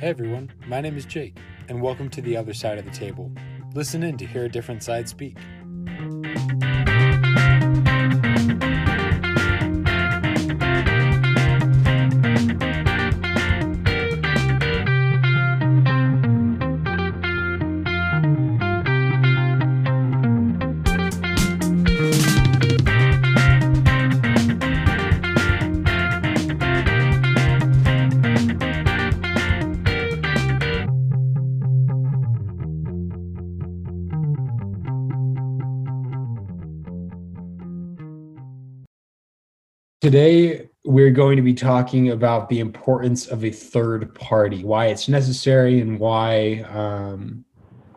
Hey everyone, my name is Jake, and welcome to the other side of the table. Listen in to hear a different side speak. Today, we're going to be talking about the importance of a third party, why it's necessary, and why, um,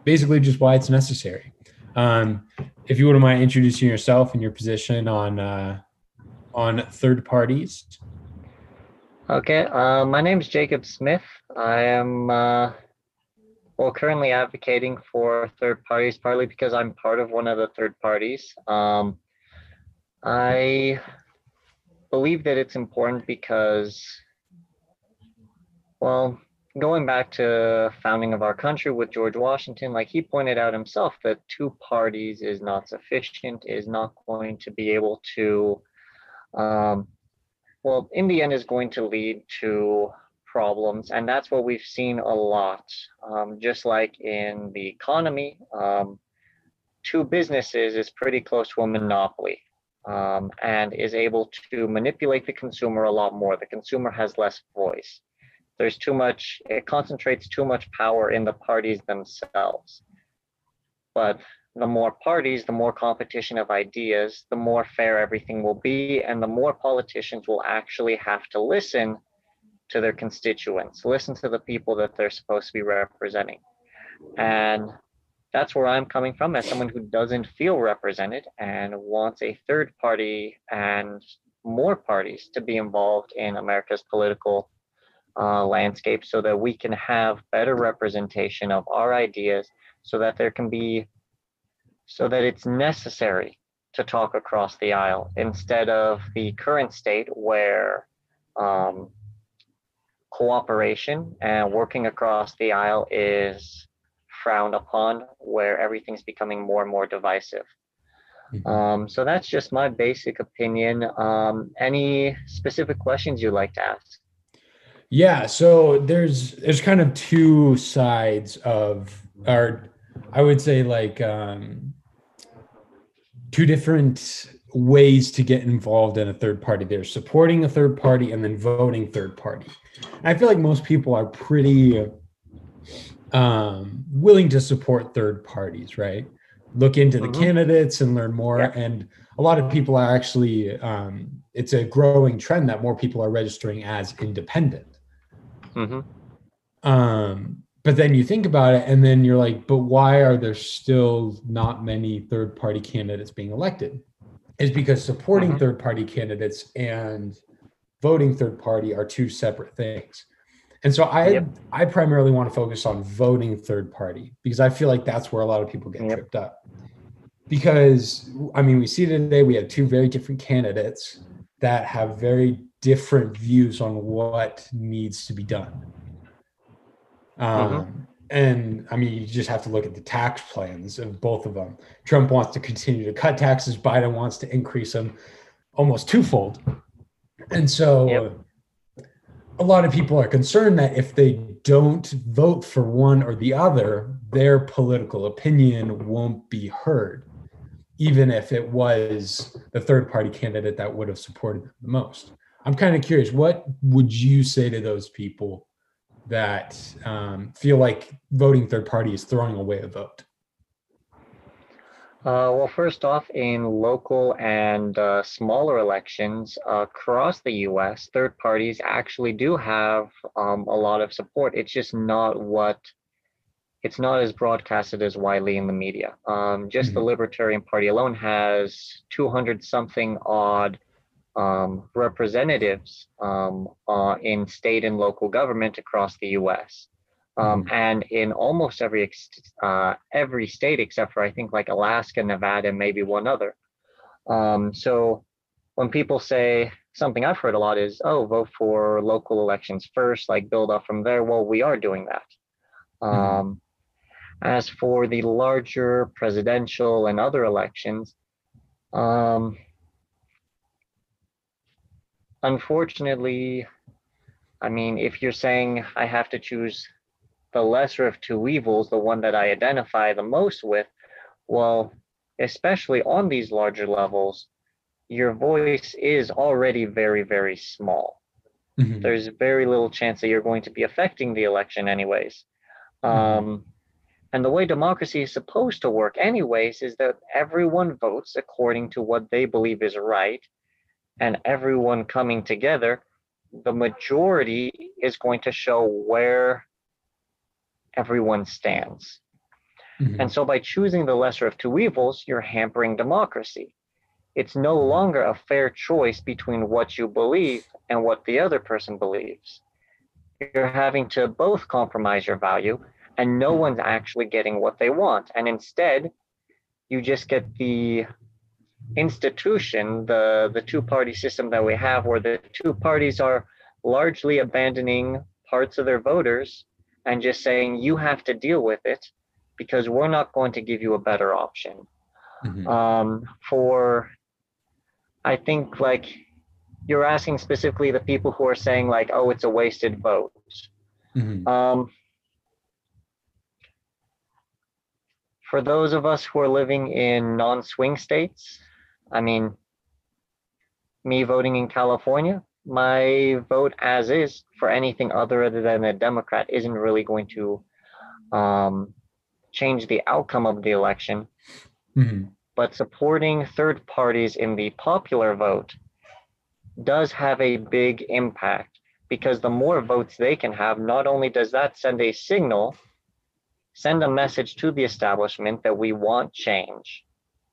basically, just why it's necessary. Um, if you wouldn't mind introducing yourself and your position on uh, on third parties. Okay, uh, my name is Jacob Smith. I am uh, well currently advocating for third parties, partly because I'm part of one of the third parties. Um, I believe that it's important because, well, going back to founding of our country with George Washington, like he pointed out himself, that two parties is not sufficient, is not going to be able to, um, well, in the end, is going to lead to problems, and that's what we've seen a lot. Um, just like in the economy, um, two businesses is pretty close to a monopoly um, and is able to manipulate the consumer a lot more. The consumer has less voice. There's too much, it concentrates too much power in the parties themselves. But the more parties, the more competition of ideas, the more fair everything will be, and the more politicians will actually have to listen to their constituents, listen to the people that they're supposed to be representing. And that's where I'm coming from as someone who doesn't feel represented and wants a third party and more parties to be involved in America's political uh, landscape so that we can have better representation of our ideas so that there can be so that it's necessary to talk across the aisle instead of the current state where um, cooperation and working across the aisle is frowned upon, where everything's becoming more and more divisive. Mm-hmm. Um, so that's just my basic opinion. Um, any specific questions you'd like to ask? Yeah, so there's there's kind of two sides of, or I would say like um, two different ways to get involved in a third party. There's supporting a third party and then voting third party. I feel like most people are pretty um, willing to support third parties, right? Look into the mm-hmm. candidates and learn more. Yeah. And a lot of people are actually, um, it's a growing trend that more people are registering as independent. Mm-hmm. Um, but then you think about it and then you're like, but why are there still not many third party candidates being elected? Is because supporting mm-hmm. third party candidates and voting third party are two separate things. And so I yep. I primarily want to focus on voting third party because I feel like that's where a lot of people get yep. tripped up. Because I mean, we see today we have two very different candidates that have very different views on what needs to be done. Um, mm-hmm. And I mean, you just have to look at the tax plans of both of them. Trump wants to continue to cut taxes. Biden wants to increase them almost twofold. And so yep a lot of people are concerned that if they don't vote for one or the other, their political opinion won't be heard, even if it was the third party candidate that would have supported them the most. I'm kind of curious, what would you say to those people that um, feel like voting third party is throwing away a vote? Uh, well, first off, in local and uh, smaller elections across the US, third parties actually do have um, a lot of support. It's just not what it's not as broadcasted as widely in the media. Um, just mm-hmm. the Libertarian Party alone has 200 something odd um, representatives um, uh, in state and local government across the US. Um, mm-hmm. And in almost every uh, every state except for I think like Alaska, Nevada, and maybe one other. Um, so when people say something I've heard a lot is, oh, vote for local elections first, like build up from there. Well, we are doing that. Mhm. Um, as for the larger presidential and other elections, um, unfortunately, I mean, if you're saying I have to choose the lesser of two evils, the one that I identify the most with, well, especially on these larger levels, your voice is already very, very small. Mhm. There's very little chance that you're going to be affecting the election, anyways. Mhm. Um, and the way democracy is supposed to work, anyways, is that everyone votes according to what they believe is right, and everyone coming together, the majority is going to show where everyone stands. Mhm. And so by choosing the lesser of two evils, you're hampering democracy. It's no longer a fair choice between what you believe and what the other person believes. You're having to both compromise your value, and no one's actually getting what they want. And instead, you just get the institution, the, the two party system that we have, where the two parties are largely abandoning parts of their voters and just saying, you have to deal with it because we're not going to give you a better option. Mhm. Um, for, I think, like, you're asking specifically the people who are saying, like, oh, it's a wasted vote. Mhm. Um, for those of us who are living in non-swing states, I mean, me voting in California, my vote as is for anything other than a Democrat isn't really going to um, change the outcome of the election. Mhm. But supporting third parties in the popular vote does have a big impact because the more votes they can have, not only does that send a signal, send a message to the establishment that we want change,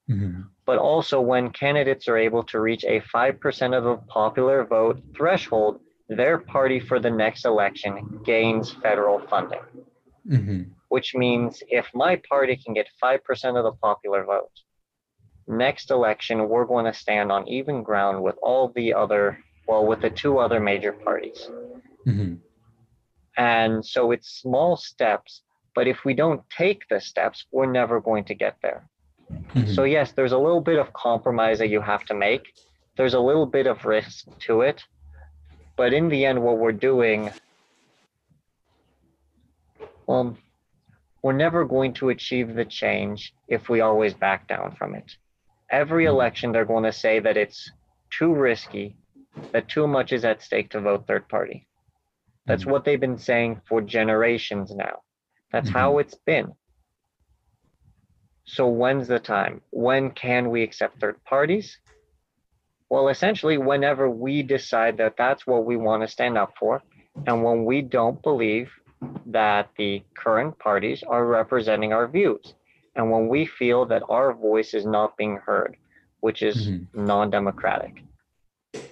Mhm. But also when candidates are able to reach a 5% of the popular vote threshold, their party for the next election gains federal funding, Mhm. which means if my party can get 5% of the popular vote, next election, we're going to stand on even ground with all the other, well, with the two other major parties. Mhm. And so it's small steps, but if we don't take the steps, we're never going to get there. Mhm. So yes, there's a little bit of compromise that you have to make. There's a little bit of risk to it. But in the end, what we're doing, well, we're never going to achieve the change if we always back down from it. Every election, they're going to say that it's too risky, that too much is at stake to vote third party. That's Mhm. what they've been saying for generations now. That's how it's been. So when's the time? When can we accept third parties? Well, essentially, whenever we decide that that's what we want to stand up for, and when we don't believe that the current parties are representing our views, and when we feel that our voice is not being heard, which is Mhm. non democratic.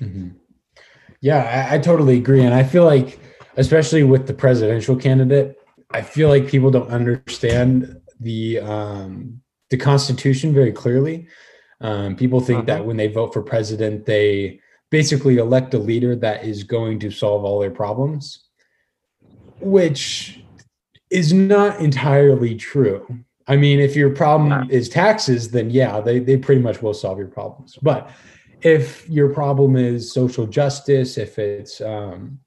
Mhm. Yeah, I, I totally agree. And I feel like, especially with the presidential candidate, I feel like people don't understand the um, the Constitution very clearly. Um, people think that when they vote for president, they basically elect a leader that is going to solve all their problems, which is not entirely true. I mean, if your problem No. is taxes, then yeah, they, they pretty much will solve your problems. But if your problem is social justice, if it's um,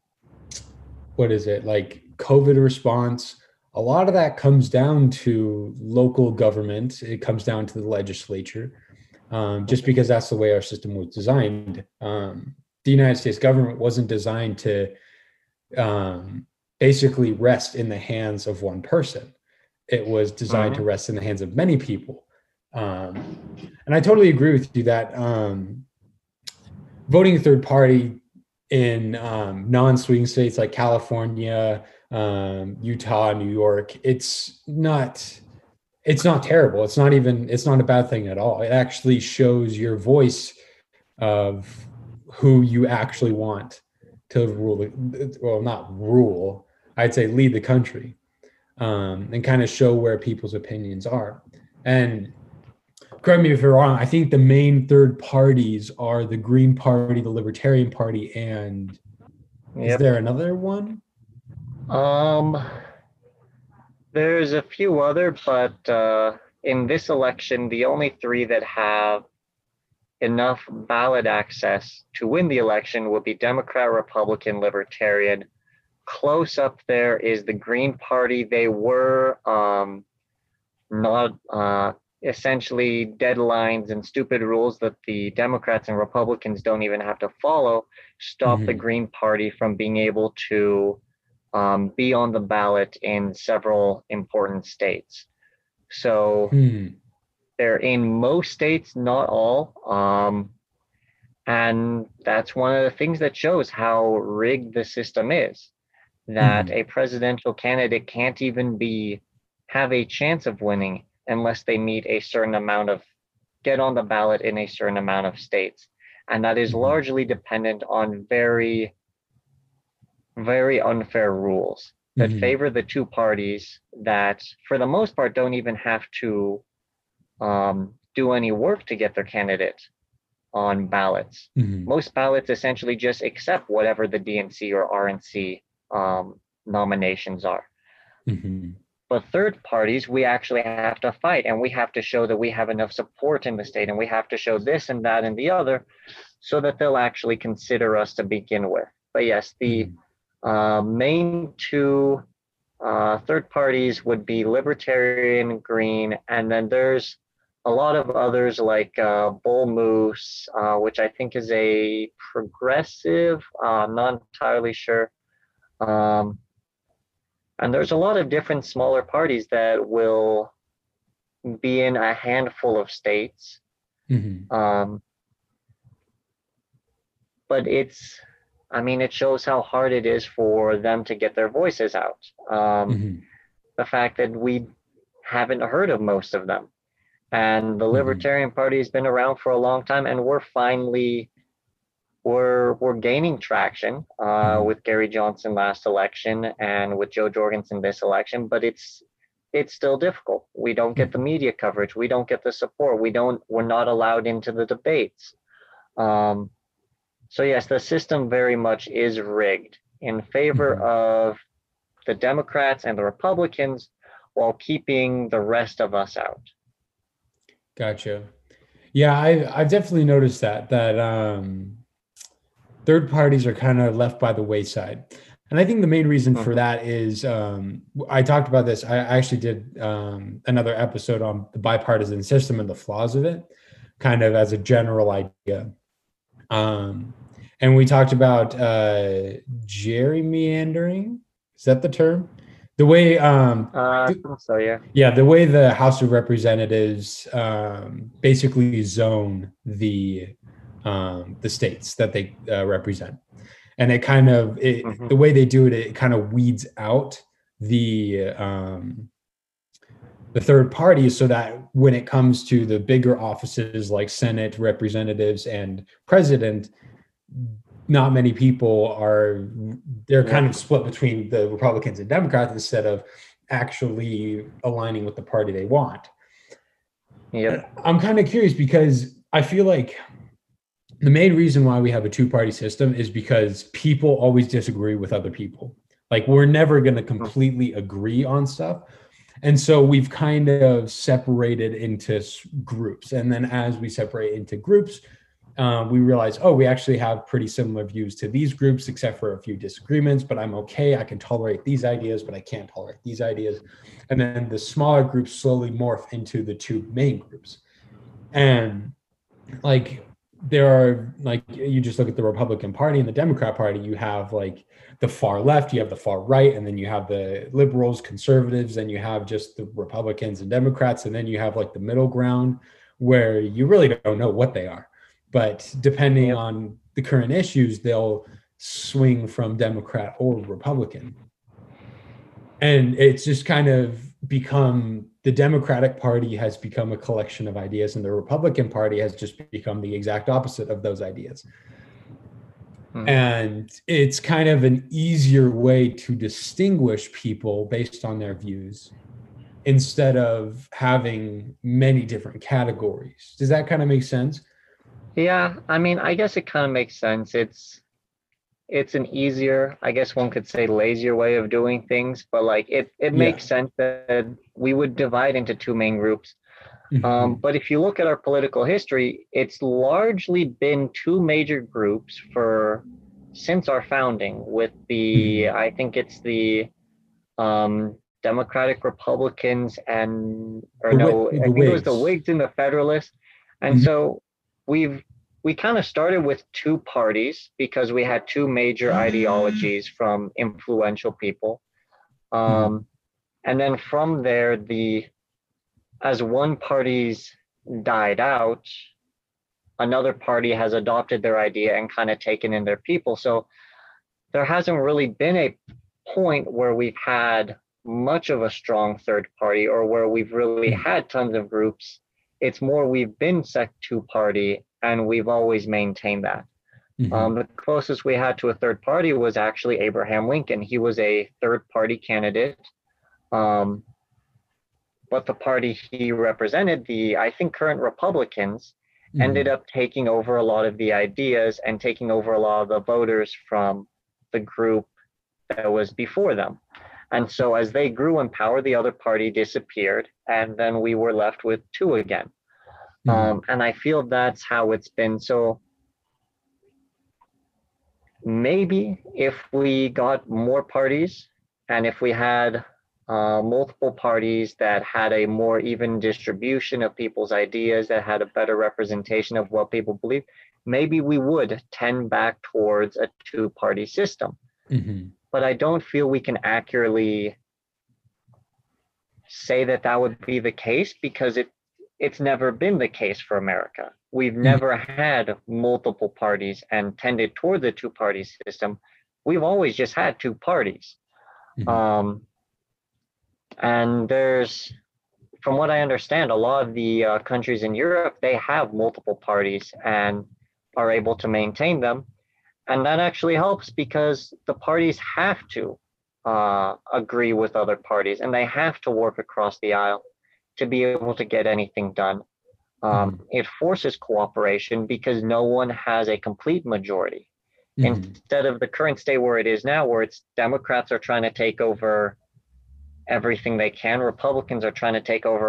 what is it like COVID response, a lot of that comes down to local government. It comes down to the legislature, um, just because that's the way our system was designed. Um, the United States government wasn't designed to um, basically rest in the hands of one person. It was designed to rest in the hands of many people. Um, and I totally agree with you that um, voting third party in um, non-swing states like California, um, Utah, New York, it's not it's not terrible. It's not even it's not a bad thing at all. It actually shows your voice of who you actually want to rule. the- Well, not rule. I'd say lead the country, um, and kind of show where people's opinions are. And correct me if you're wrong. I think the main third parties are the Green Party, the Libertarian Party, and is there another one? Um, there's a few other, but uh, in this election, the only three that have enough ballot access to win the election will be Democrat, Republican, Libertarian. Close up there is the Green Party. They were um, not uh, essentially deadlines and stupid rules that the Democrats and Republicans don't even have to follow stop the Mhm. Green Party from being able to um, be on the ballot in several important states. So Hmm. they're in most states, not all. Um, and that's one of the things that shows how rigged the system is. That Mhm. a presidential candidate can't even be have a chance of winning unless they meet a certain amount of get on the ballot in a certain amount of states. And that is Mhm. largely dependent on very, very unfair rules that Mhm. favor the two parties that, for the most part, don't even have to um, do any work to get their candidate on ballots. Mhm. Most ballots essentially just accept whatever the DNC or RNC um, nominations are. Mhm. But third parties, we actually have to fight and we have to show that we have enough support in the state and we have to show this and that and the other so that they'll actually consider us to begin with. But yes, the Mhm. Uh, main two uh, third parties would be Libertarian, Green, and then there's a lot of others like uh, Bull Moose, uh, which I think is a progressive. Uh, I'm not entirely sure. Um, and there's a lot of different smaller parties that will be in a handful of states. Mhm. Um, but it's, I mean, it shows how hard it is for them to get their voices out. Um, Mhm. The fact that we haven't heard of most of them. And the Mhm. Libertarian Party has been around for a long time, and we're finally we're we're gaining traction uh, Mhm. with Gary Johnson last election and with Jo Jorgensen this election, but it's it's still difficult. We don't get the media coverage. We don't get the support. We don't. We're not allowed into the debates. Um, so yes, the system very much is rigged in favor Mhm. of the Democrats and the Republicans, while keeping the rest of us out. Gotcha. Yeah, I I've definitely noticed that that um, third parties are kind of left by the wayside, and I think the main reason for Mhm. that is um, I talked about this. I I actually did um, another episode on the bipartisan system and the flaws of it, kind of as a general idea. Um, and we talked about uh, gerrymandering. Is that the term? The way um, Uh, so yeah. yeah, the way the House of Representatives um, basically zone the um, the states that they uh, represent, and it kind of it, Mhm. the way they do it, it kind of weeds out the um, the third parties, so that when it comes to the bigger offices like Senate, Representatives, and President, not many people are they're kind of split between the Republicans and Democrats instead of actually aligning with the party they want. Yeah. I'm kind of curious because I feel like the main reason why we have a two party system is because people always disagree with other people. Like we're never going to mm-hmm. completely agree on stuff. And so we've kind of separated into groups. And then as we separate into groups, uh, we realize, oh, we actually have pretty similar views to these groups, except for a few disagreements, but I'm okay. I can tolerate these ideas, but I can't tolerate these ideas. And then the smaller groups slowly morph into the two main groups. And like, there are like you just look at the Republican Party and the Democrat Party, you have like the far left, you have the far right, and then you have the liberals, conservatives, and you have just the Republicans and Democrats, and then you have like the middle ground where you really don't know what they are. But depending Yep. on the current issues, they'll swing from Democrat or Republican. And it's just kind of become the Democratic Party has become a collection of ideas, and the Republican Party has just become the exact opposite of those ideas. Mhm. And it's kind of an easier way to distinguish people based on their views instead of having many different categories. Does that kind of make sense? Yeah, I mean, I guess it kind of makes sense. It's it's an easier, I guess one could say lazier way of doing things, but like it it Yeah. makes sense that we would divide into two main groups. Mm-hmm. Um, but if you look at our political history, it's largely been two major groups for since our founding. With the, I think it's the um, Democratic Republicans and or The no, Whig- I think it was the Whigs. Whigs and the Federalists. And Mhm. so we've we kind of started with two parties because we had two major ideologies from influential people. Um, and then from there, the as one party's died out, another party has adopted their idea and kind of taken in their people. So there hasn't really been a point where we've had much of a strong third party or where we've really had tons of groups. It's more we've been sect two party and we've always maintained that. Mhm. Um, the closest we had to a third party was actually Abraham Lincoln. He was a third party candidate. Um, but the party he represented, the I think current Republicans, Mhm. ended up taking over a lot of the ideas and taking over a lot of the voters from the group that was before them. And so as they grew in power, the other party disappeared, and then we were left with two again. Mhm. Um, and I feel that's how it's been. So maybe if we got more parties and if we had uh, multiple parties that had a more even distribution of people's ideas, that had a better representation of what people believe, maybe we would tend back towards a two party system. Mhm. But I don't feel we can accurately say that that would be the case because it it's never been the case for America. We've never had multiple parties and tended toward the two party system. We've always just had two parties. Mhm. Um, and there's, from what I understand, a lot of the uh, countries in Europe they have multiple parties and are able to maintain them, and that actually helps because the parties have to uh, agree with other parties and they have to work across the aisle to be able to get anything done. Um, It forces cooperation because no one has a complete majority Mhm. instead of the current state where it is now, where it's Democrats are trying to take over everything they can, Republicans are trying to take over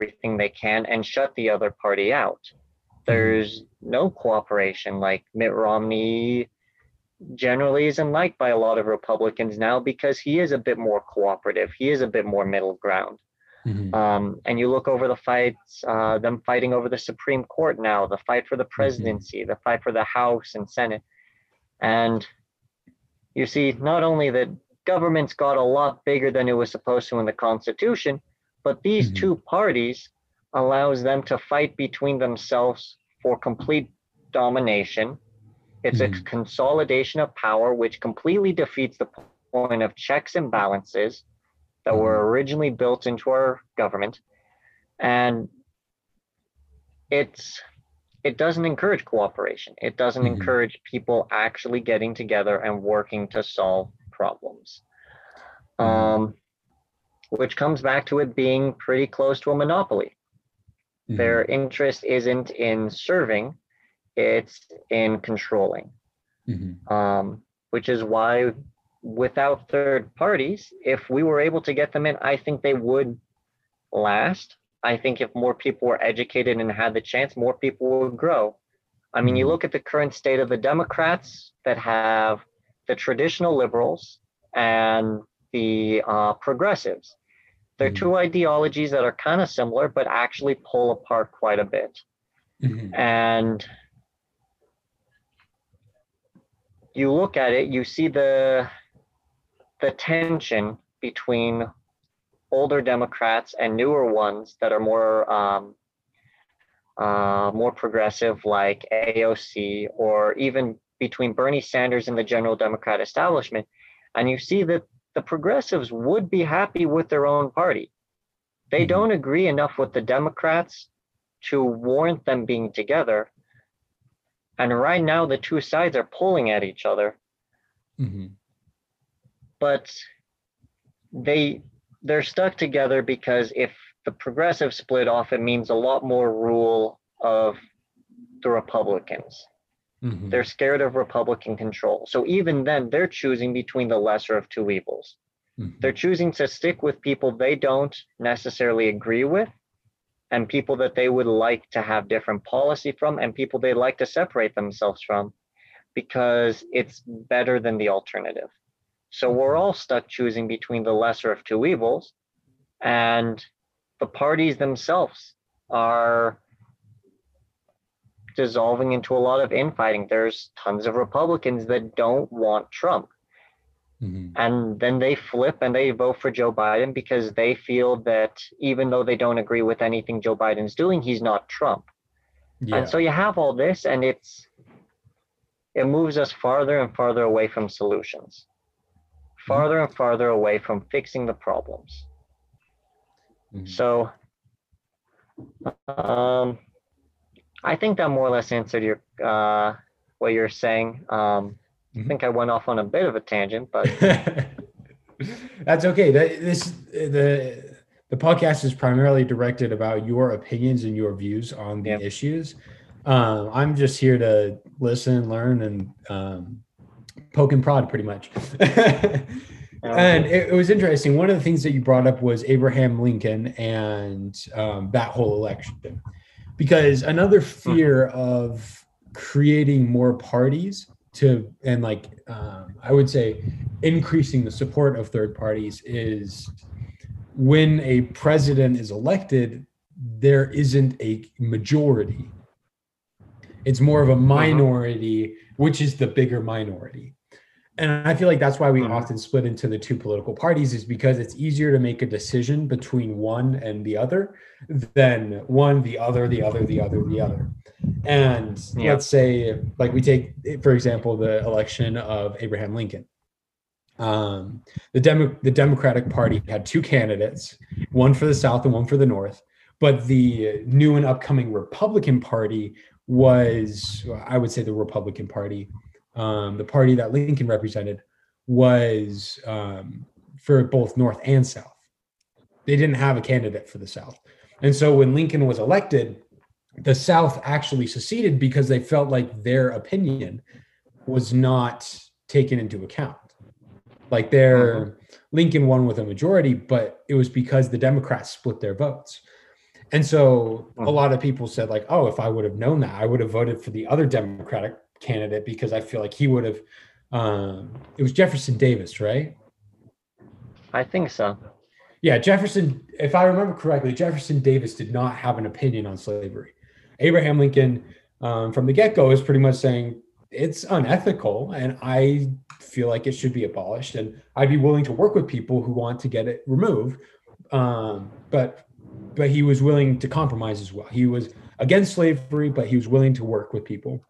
everything they can and shut the other party out. There's no cooperation. Like Mitt Romney generally isn't liked by a lot of Republicans now because he is a bit more cooperative. He is a bit more middle ground. Mhm. Um, and you look over the fights, uh, them fighting over the Supreme Court now, the fight for the presidency, the fight for the House and Senate. And you see not only that government's got a lot bigger than it was supposed to in the Constitution, but these Mhm. two parties allows them to fight between themselves for complete domination. It's a Mhm. consolidation of power, which completely defeats the point of checks and balances that were originally built into our government and it's it doesn't encourage cooperation it doesn't Mhm. encourage people actually getting together and working to solve problems Mhm. um, which comes back to it being pretty close to a monopoly Mhm. their interest isn't in serving it's in controlling Mhm. um, which is why without third parties, if we were able to get them in, I think they would last. I think if more people were educated and had the chance, more people would grow. I mean, you Mhm. look at the current state of the Democrats that have the traditional liberals and the uh, progressives. They're Mhm. two ideologies that are kind of similar, but actually pull apart quite a bit Mhm. and you look at it you see the the tension between older democrats and newer ones that are more um, uh, more progressive like aoc or even between bernie sanders and the general democrat establishment and you see that the progressives would be happy with their own party they Mhm. don't agree enough with the democrats to warrant them being together. And right now, the two sides are pulling at each other, Mhm. But they they're stuck together because if the progressive split off, it means a lot more rule of the Republicans. Mhm. They're scared of Republican control. So even then, they're choosing between the lesser of two evils. Mhm. They're choosing to stick with people they don't necessarily agree with and people that they would like to have different policy from and people they'd like to separate themselves from because it's better than the alternative. So we're all stuck choosing between the lesser of two evils and the parties themselves are dissolving into a lot of infighting. There's tons of Republicans that don't want Trump Mhm. and then they flip and they vote for Joe Biden because they feel that even though they don't agree with anything Joe Biden's doing, he's not Trump. Yeah. And so you have all this, and it's it moves us farther and farther away from solutions, farther and farther away from fixing the problems. Mhm. So, um, I think that more or less answered your uh, what you're saying. Um, I Mhm. think I went off on a bit of a tangent, but That's okay. This the the podcast is primarily directed about your opinions and your views on the Yeah. issues. Um, I'm just here to listen, learn, and um, poke and prod, pretty much. and it, it was interesting. One of the things that you brought up was Abraham Lincoln and um, that whole election, because another fear of creating more parties to and like um, I would say increasing the support of third parties is when a president is elected, there isn't a majority. It's more of a minority, which is the bigger minority. And I feel like that's why we Mhm. often split into the two political parties, is because it's easier to make a decision between one and the other than one, the other, the other, the other, the other. And Yeah. let's say, like we take, for example, the election of Abraham Lincoln. Um, the Demo- the Democratic Party had two candidates, one for the South and one for the North. But the new and upcoming Republican Party was, I would say, the Republican Party, um, the party that Lincoln represented, was um, for both North and South. They didn't have a candidate for the South, and so when Lincoln was elected, the South actually seceded because they felt like their opinion was not taken into account. Like their Lincoln won with a majority, but it was because the Democrats split their votes. And so a Mhm. lot of people said, like, oh, if I would have known that, I would have voted for the other Democratic candidate because I feel like he would have. Um, it was Jefferson Davis, right? I think so. Yeah, Jefferson, if I remember correctly, Jefferson Davis did not have an opinion on slavery. Abraham Lincoln, um, from the get go, is pretty much saying it's unethical and I feel like it should be abolished. And I'd be willing to work with people who want to get it removed. Um, but but he was willing to compromise as well. He was against slavery, but he was willing to work with people.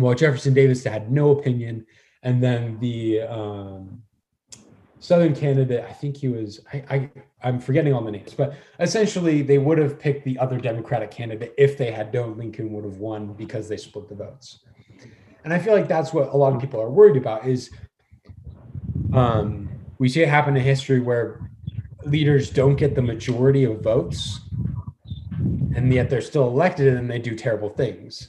While Jefferson Davis had no opinion, and then the um, Southern candidate, I think he was, I, I, I'm forgetting all the names, but essentially they would have picked the other Democratic candidate if they had known Lincoln would have won because they split the votes. And I feel like that's what a lot of people are worried about is um, we see it happen in history where leaders don't get the majority of votes and yet they're still elected and they do terrible things.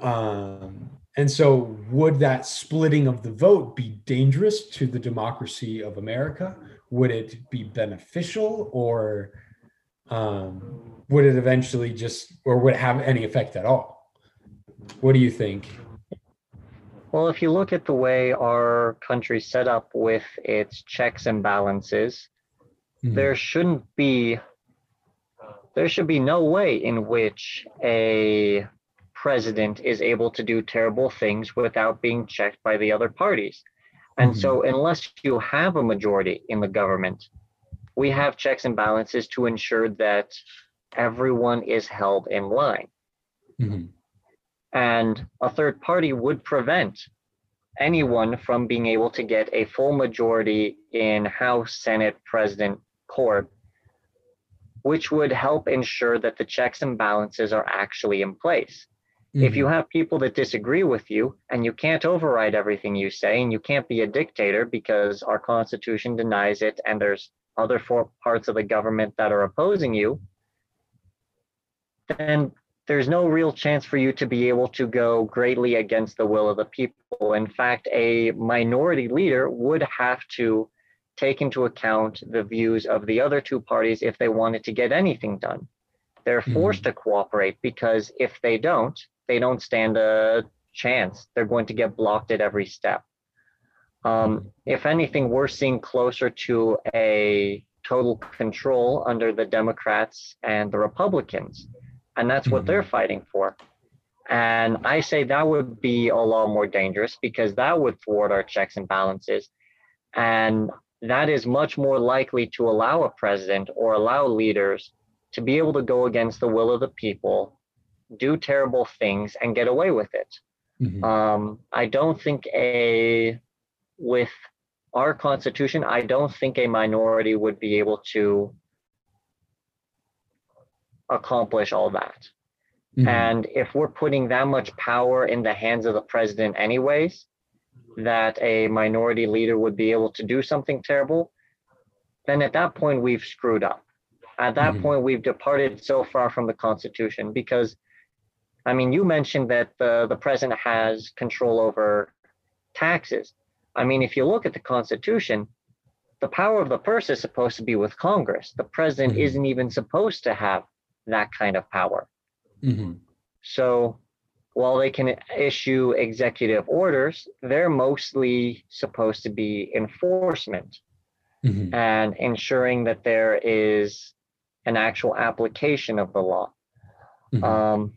Um, and so, would that splitting of the vote be dangerous to the democracy of America? Would it be beneficial, or um, would it eventually just, or would it have any effect at all? What do you think? Well, if you look at the way our country's set up with its checks and balances, Mhm. there shouldn't be there should be no way in which a president is able to do terrible things without being checked by the other parties. And Mhm. so unless you have a majority in the government, we have checks and balances to ensure that everyone is held in line. Mhm. and a third party would prevent anyone from being able to get a full majority in House, Senate, President, Court, which would help ensure that the checks and balances are actually in place. If you have people that disagree with you and you can't override everything you say and you can't be a dictator because our constitution denies it and there's other four parts of the government that are opposing you, then there's no real chance for you to be able to go greatly against the will of the people. In fact, a minority leader would have to take into account the views of the other two parties if they wanted to get anything done. They're Mhm. forced to cooperate because if they don't, they don't stand a chance. They're going to get blocked at every step. Um, if anything, we're seeing closer to a total control under the Democrats and the Republicans. And that's what Mhm. they're fighting for. And I say that would be a lot more dangerous because that would thwart our checks and balances. And that is much more likely to allow a president or allow leaders to be able to go against the will of the people, do terrible things, and get away with it. Mhm. Um, I don't think a with our constitution, I don't think a minority would be able to accomplish all that. Mhm. And if we're putting that much power in the hands of the president, anyways, that a minority leader would be able to do something terrible, then at that point we've screwed up. At that Mhm. point, we've departed so far from the Constitution because, I mean, you mentioned that the, the president has control over taxes. I mean, if you look at the Constitution, the power of the purse is supposed to be with Congress. The president Mhm. isn't even supposed to have that kind of power. Mhm. So while they can issue executive orders, they're mostly supposed to be enforcement Mhm. and ensuring that there is an actual application of the law. Mhm. Um,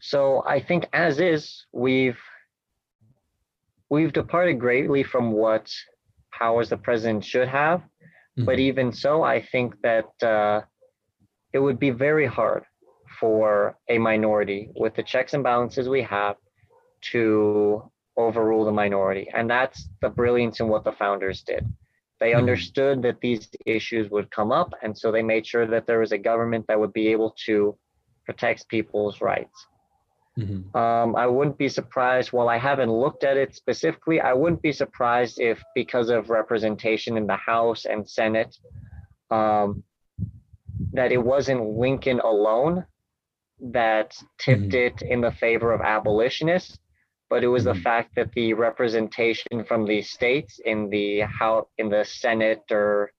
so I think as is, we've we've departed greatly from what powers the president should have. But Mhm. even so, I think that uh, it would be very hard for a minority with the checks and balances we have to overrule the minority. And that's the brilliance in what the founders did. They Mhm. understood that these issues would come up, and so they made sure that there was a government that would be able to protect people's rights. Mhm. Um, I wouldn't be surprised, while I haven't looked at it specifically, I wouldn't be surprised if, because of representation in the House and Senate, um, that it wasn't Lincoln alone that tipped it in the favor of abolitionists, but it was the Mhm. fact that the representation from the states in the House, in the Senate or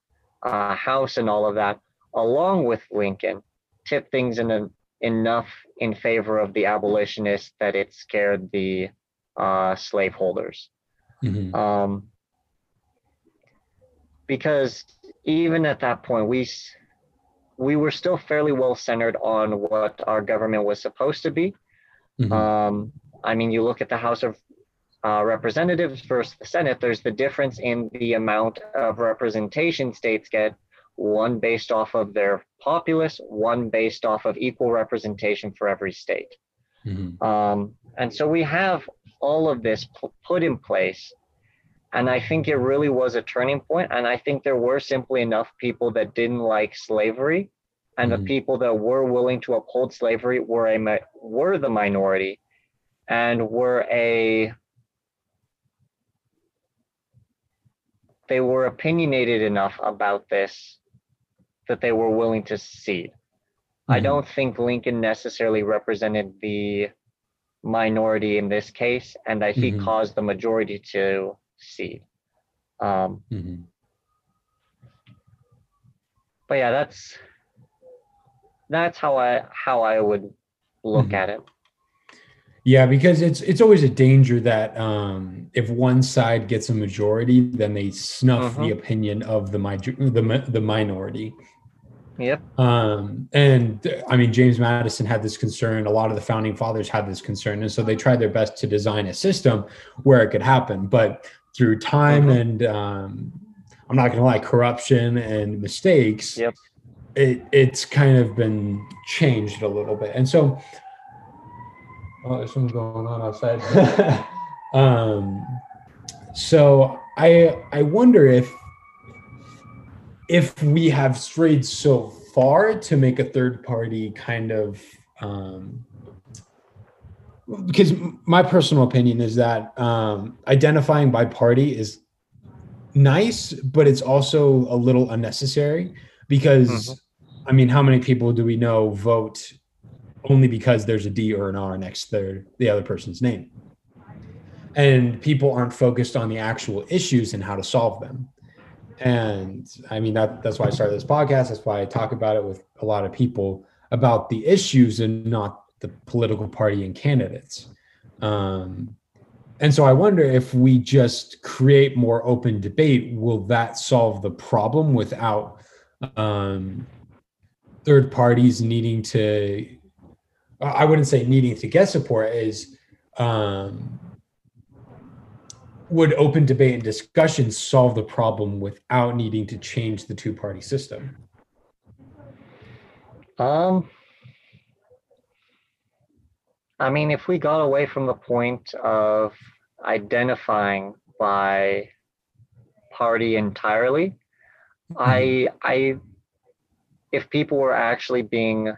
uh, House and all of that, along with Lincoln, tipped things in a, enough in favor of the abolitionists that it scared the uh, slaveholders. Mhm. Um, because even at that point, we we were still fairly well centered on what our government was supposed to be. Mhm. Um, I mean, you look at the House of uh, Representatives versus the Senate. There's the difference in the amount of representation states get. One based off of their populace, one based off of equal representation for every state. Mhm. Um, and so we have all of this pu- put in place. And I think it really was a turning point. And I think there were simply enough people that didn't like slavery. And Mhm. the people that were willing to uphold slavery were a mi- were the minority and were a they were opinionated enough about this that they were willing to cede. I Mhm. don't think Lincoln necessarily represented the minority in this case, and that he Mhm. caused the majority to cede. Um, Mhm. but yeah, that's that's how I how I would look Mhm. at it. Yeah, because it's it's always a danger that um, if one side gets a majority, then they snuff the opinion of the the the minority. Yep. Um, and I mean, James Madison had this concern. A lot of the founding fathers had this concern, and so they tried their best to design a system where it could happen. But through time Mhm. and um, I'm not going to lie, corruption and mistakes, Yep. it it's kind of been changed a little bit. And so, oh, there's something going on outside. um, so I I wonder if if we have strayed so far to make a third party kind of um, because my personal opinion is that um, identifying by party is nice, but it's also a little unnecessary because Mm-hmm. I mean, how many people do we know vote only because there's a D or an R next to their, the other person's name? And people aren't focused on the actual issues and how to solve them. And I mean that that's why I started this podcast. That's why I talk about it with a lot of people about the issues and not the political party and candidates. Um, and so I wonder if we just create more open debate, will that solve the problem without um, third parties needing to? I wouldn't say needing to get support is. Um, would open debate and discussion solve the problem without needing to change the two party system? Um, I mean, if we got away from the point of identifying by party entirely, I, I, if people were actually being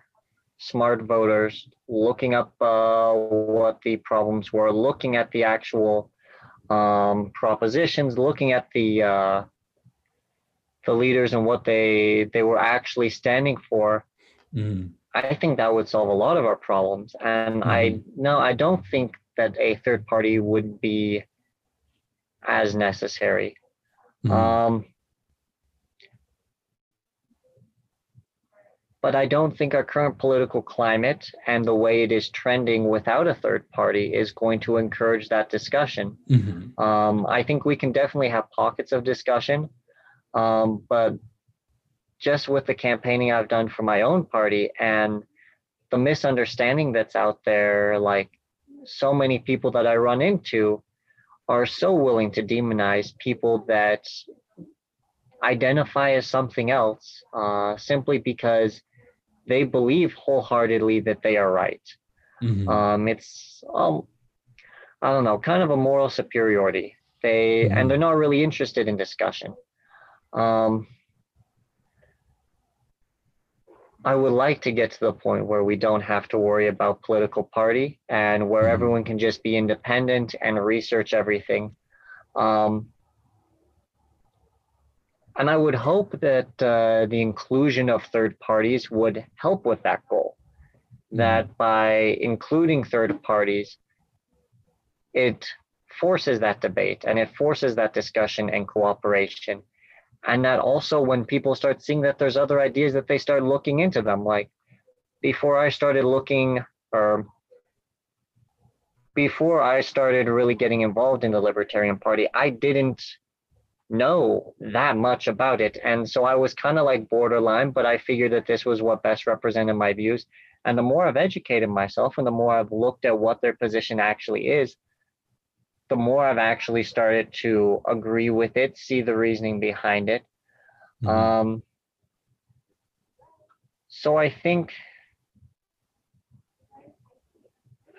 smart voters, looking up uh, what the problems were, looking at the actual um, propositions, looking at the uh, the leaders and what they they were actually standing for, Mhm. I think that would solve a lot of our problems. And I no, I don't think that a third party would be as necessary. Mhm. Um, but I don't think our current political climate and the way it is trending without a third party is going to encourage that discussion. Mhm. Um, I think we can definitely have pockets of discussion, um, but just with the campaigning I've done for my own party and the misunderstanding that's out there, like so many people that I run into are so willing to demonize people that identify as something else uh, simply because they believe wholeheartedly that they are right. Mhm. Um, it's um, I don't know, kind of a moral superiority. They Mhm. and they're not really interested in discussion. Um, I would like to get to the point where we don't have to worry about political party and where Mhm. everyone can just be independent and research everything. Um, and I would hope that uh, the inclusion of third parties would help with that goal. That by including third parties, it forces that debate and it forces that discussion and cooperation. And that also, when people start seeing that there's other ideas, that they start looking into them. Like before I started looking, or before I started really getting involved in the Libertarian Party, I didn't know that much about it. And so I was kind of like borderline, but I figured that this was what best represented my views. And the more I've educated myself and the more I've looked at what their position actually is, the more I've actually started to agree with it, see the reasoning behind it. Mhm. Um, so I think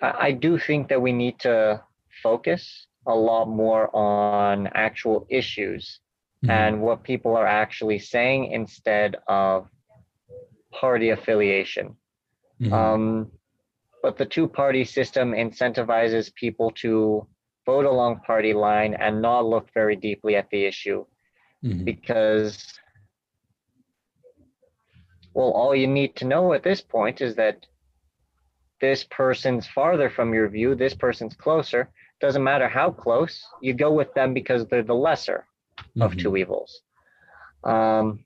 I, I do think that we need to focus a lot more on actual issues Mhm. and what people are actually saying instead of party affiliation. Mhm. Um, but the two party system incentivizes people to vote along party line and not look very deeply at the issue Mhm. because, well, all you need to know at this point is that this person's farther from your view, this person's closer. Doesn't matter how close, you go with them because they're the lesser of Mhm. two evils. Um,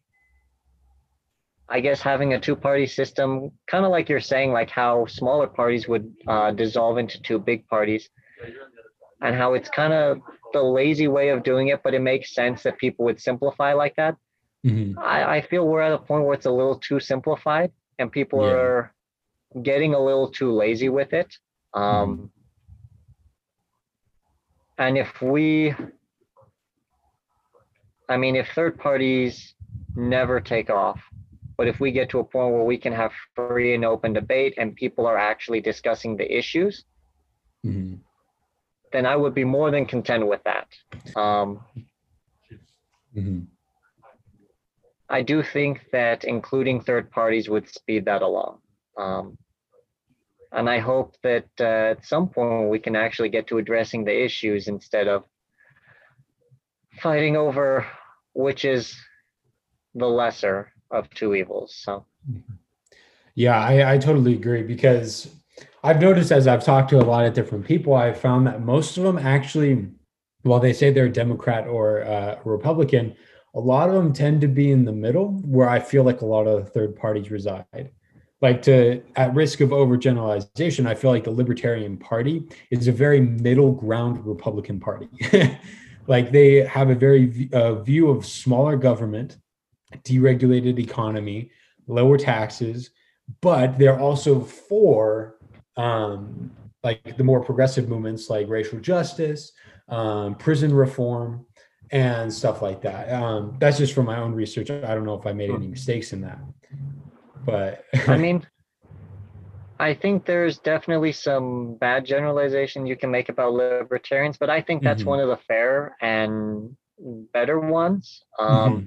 I guess having a two-party system, kind of like you're saying, like how smaller parties would uh, dissolve into two big parties, and how it's kind of the lazy way of doing it, but it makes sense that people would simplify like that. Mhm. I, I feel we're at a point where it's a little too simplified, and people Yeah. are getting a little too lazy with it. Um, And if we, I mean, if third parties never take off, but if we get to a point where we can have free and open debate and people are actually discussing the issues, Mhm. then I would be more than content with that. Um, Mhm. I do think that including third parties would speed that along. Um, and I hope that uh, at some point we can actually get to addressing the issues instead of fighting over which is the lesser of two evils. So, yeah, I, I totally agree because I've noticed as I've talked to a lot of different people, I've found that most of them actually, while they say they're Democrat or uh, Republican, a lot of them tend to be in the middle where I feel like a lot of the third parties reside. Like to at risk of overgeneralization, I feel like the Libertarian Party is a very middle ground Republican Party. like they have a very uh, view of smaller government, deregulated economy, lower taxes, but they're also for um, like the more progressive movements like racial justice, um, prison reform, and stuff like that. Um, that's just from my own research. I don't know if I made any mistakes in that, but I mean, I think there's definitely some bad generalization you can make about libertarians, but I think that's mm-hmm. one of the fair and better ones. Um, mm-hmm.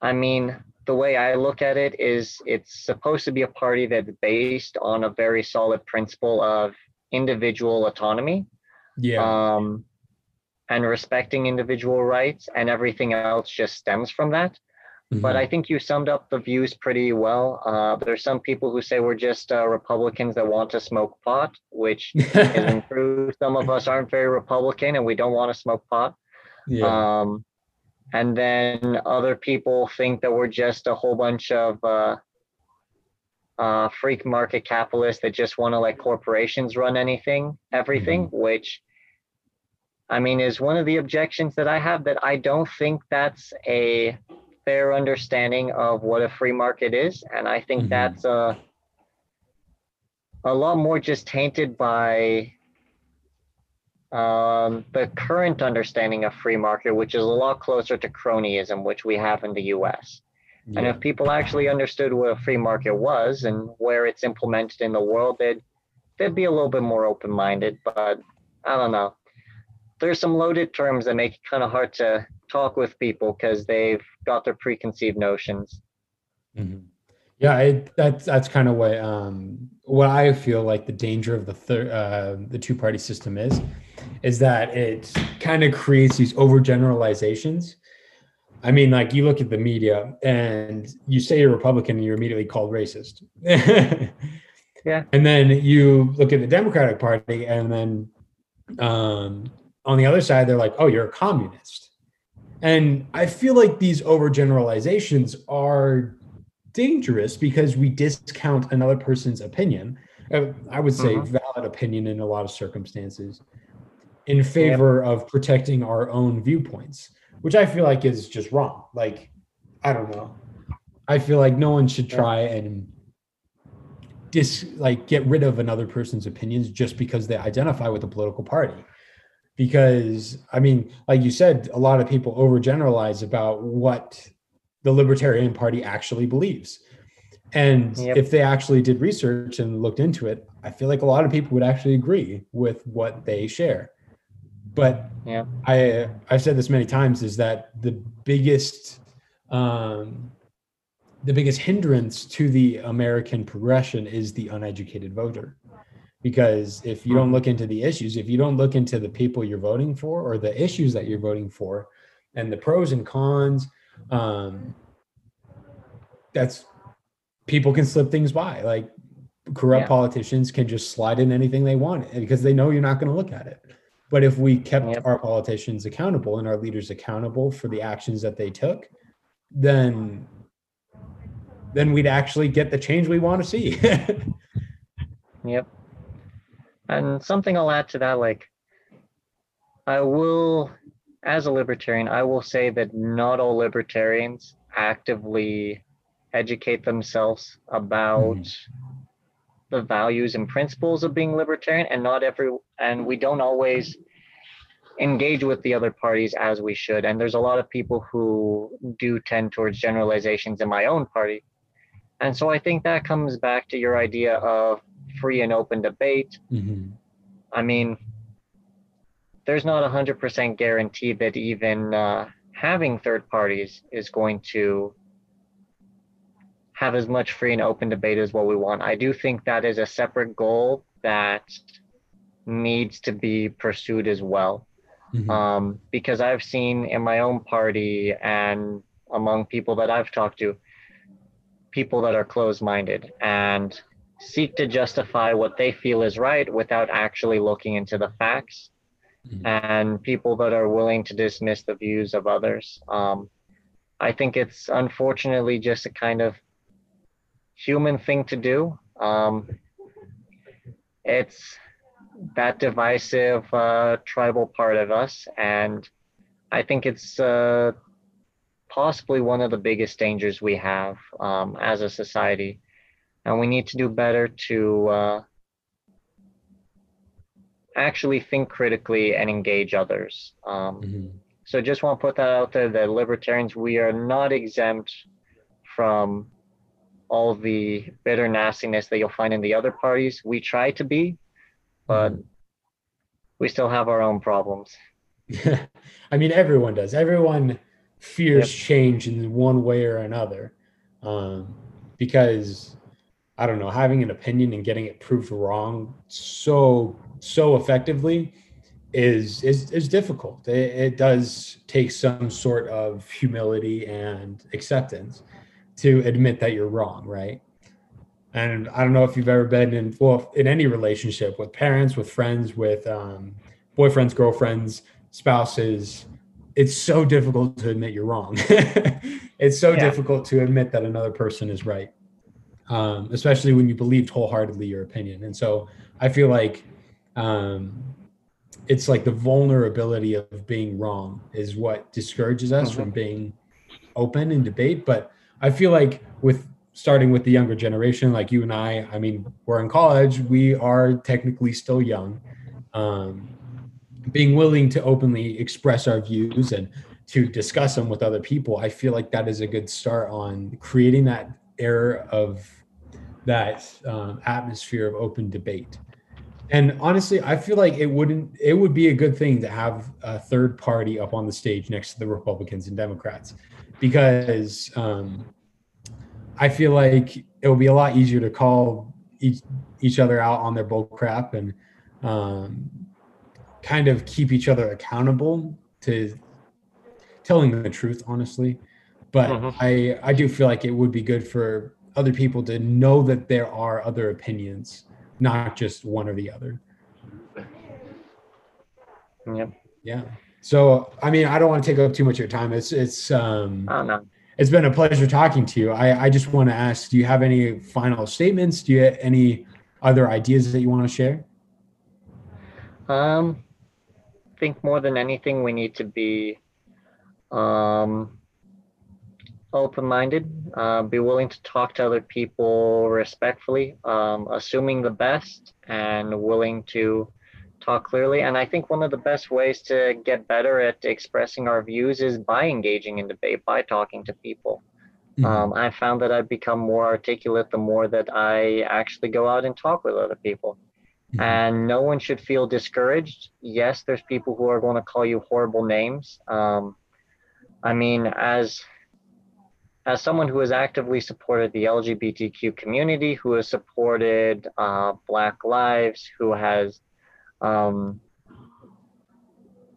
I mean, the way I look at it is it's supposed to be a party that's based on a very solid principle of individual autonomy. Yeah. Um, and respecting individual rights and everything else just stems from that. Mm-hmm. But I think you summed up the views pretty well. Uh, there's some people who say we're just uh, Republicans that want to smoke pot, which isn't true. Some of us aren't very Republican and we don't want to smoke pot. Yeah. Um, and then other people think that we're just a whole bunch of uh, uh, freak market capitalists that just want to let corporations run anything, everything, mm-hmm. which I mean, is one of the objections that I have that I don't think that's a fair understanding of what a free market is. And I think mm-hmm. that's a, a lot more just tainted by um, the current understanding of free market, which is a lot closer to cronyism, which we have in the US. Yeah. And if people actually understood what a free market was and where it's implemented in the world, they'd, they'd be a little bit more open minded. But I don't know there's some loaded terms that make it kind of hard to talk with people because they've got their preconceived notions. Mm-hmm. Yeah, I, that's that's kind of what um, what I feel like the danger of the third uh, the two party system is, is that it kind of creates these overgeneralizations. I mean, like you look at the media and you say you're Republican and you're immediately called racist. yeah. And then you look at the Democratic Party and then um, on the other side, they're like, oh, you're a communist. And I feel like these overgeneralizations are dangerous because we discount another person's opinion. Uh, I would say uh-huh. valid opinion in a lot of circumstances in favor of protecting our own viewpoints, which I feel like is just wrong. Like, I don't know. I feel like no one should try and dis like get rid of another person's opinions just because they identify with a political party because I mean, like you said, a lot of people overgeneralize about what the Libertarian Party actually believes. And yep. if they actually did research and looked into it, I feel like a lot of people would actually agree with what they share. But. I I've said this many times is that the biggest um, the biggest hindrance to the American progression is the uneducated voter because if you don't mm-hmm. look into the issues if you don't look into the people you're voting for or the issues that you're voting for and the pros and cons um that's people can slip things by like corrupt yeah. politicians can just slide in anything they want because they know you're not going to look at it but if we kept yep. our politicians accountable and our leaders accountable for the actions that they took then then we'd actually get the change we want to see yep and something I'll add to that, like, I will, as a libertarian, I will say that not all libertarians actively educate themselves about mm. the values and principles of being libertarian, and not every, and we don't always engage with the other parties as we should. And there's a lot of people who do tend towards generalizations in my own party. And so I think that comes back to your idea of free and open debate. Mm-hmm. I mean, there's not a hundred percent guarantee that even uh, having third parties is going to have as much free and open debate as what we want. I do think that is a separate goal that needs to be pursued as well. Mm-hmm. Um, because I've seen in my own party and among people that I've talked to, people that are closed minded and seek to justify what they feel is right without actually looking into the facts, mm-hmm. and people that are willing to dismiss the views of others. Um, I think it's unfortunately just a kind of human thing to do. Um, it's that divisive uh, tribal part of us, and I think it's uh, possibly one of the biggest dangers we have um, as a society, and we need to do better to uh, actually think critically and engage others. Um, mm-hmm. So, just want to put that out there: that libertarians, we are not exempt from all the bitter nastiness that you'll find in the other parties. We try to be, but mm-hmm. we still have our own problems. I mean, everyone does. Everyone fears yep. change in one way or another, um, because I don't know, having an opinion and getting it proved wrong so so effectively is is is difficult. It, it does take some sort of humility and acceptance to admit that you're wrong, right? And I don't know if you've ever been in well in any relationship with parents, with friends, with um, boyfriends, girlfriends, spouses. It's so difficult to admit you're wrong. it's so yeah. difficult to admit that another person is right, um, especially when you believed wholeheartedly your opinion. And so I feel like um, it's like the vulnerability of being wrong is what discourages us mm-hmm. from being open in debate. But I feel like with starting with the younger generation, like you and I, I mean, we're in college, we are technically still young. Um, being willing to openly express our views and to discuss them with other people, I feel like that is a good start on creating that air of that um, atmosphere of open debate. And honestly, I feel like it wouldn't it would be a good thing to have a third party up on the stage next to the Republicans and Democrats because um, I feel like it will be a lot easier to call each each other out on their bull crap and um, kind of keep each other accountable to telling the truth, honestly. But uh-huh. I I do feel like it would be good for other people to know that there are other opinions, not just one or the other. Yep. Yeah. So, I mean, I don't want to take up too much of your time. It's it's um oh, no. it's been a pleasure talking to you. I I just want to ask, do you have any final statements? Do you have any other ideas that you want to share? Um I think more than anything we need to be um open-minded, uh, be willing to talk to other people respectfully, um, assuming the best and willing to talk clearly. And I think one of the best ways to get better at expressing our views is by engaging in debate, by talking to people. Mm-hmm. Um, I found that I've become more articulate the more that I actually go out and talk with other people. Mm-hmm. And no one should feel discouraged. Yes, there's people who are going to call you horrible names. Um, I mean, as as someone who has actively supported the LGBTQ community, who has supported uh, Black Lives, who has um,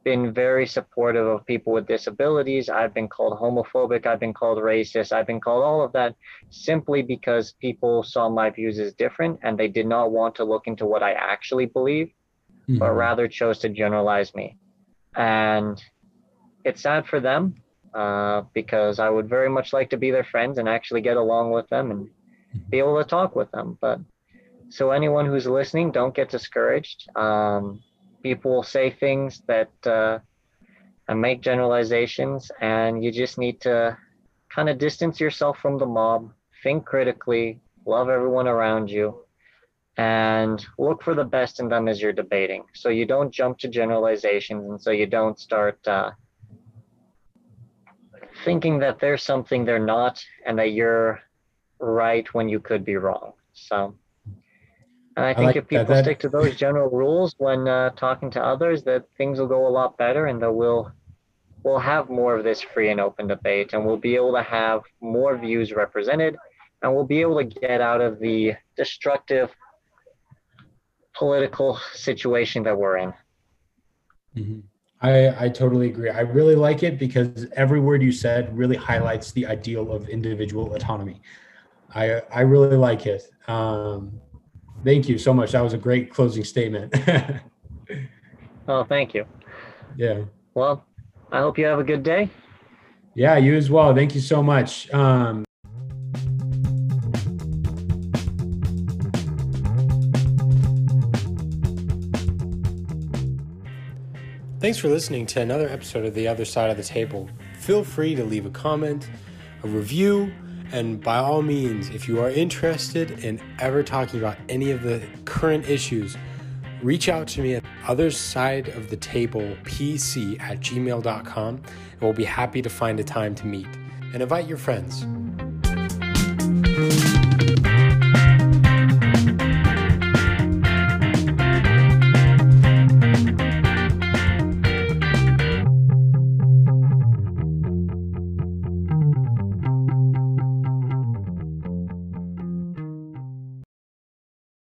been very supportive of people with disabilities. I've been called homophobic. I've been called racist. I've been called all of that simply because people saw my views as different and they did not want to look into what I actually believe, mm-hmm. but rather chose to generalize me. And it's sad for them uh, because I would very much like to be their friends and actually get along with them and be able to talk with them. But so anyone who's listening, don't get discouraged. Um, people will say things that uh, and make generalizations, and you just need to kind of distance yourself from the mob, think critically, love everyone around you, and look for the best in them as you're debating. So you don't jump to generalizations, and so you don't start uh, thinking that there's something they're not, and that you're right when you could be wrong. So and I think I like if people that, that, stick to those general rules when uh, talking to others, that things will go a lot better, and that we'll we'll have more of this free and open debate, and we'll be able to have more views represented, and we'll be able to get out of the destructive political situation that we're in. Mm-hmm. I, I totally agree. I really like it because every word you said really highlights the ideal of individual autonomy. I I really like it. Um, thank you so much. That was a great closing statement. oh, thank you. Yeah. Well, I hope you have a good day. Yeah, you as well. Thank you so much. Um, Thanks for listening to another episode of The Other Side of the Table. Feel free to leave a comment, a review, and by all means, if you are interested in ever talking about any of the current issues, reach out to me at other side of the table pc at gmail.com and we'll be happy to find a time to meet and invite your friends.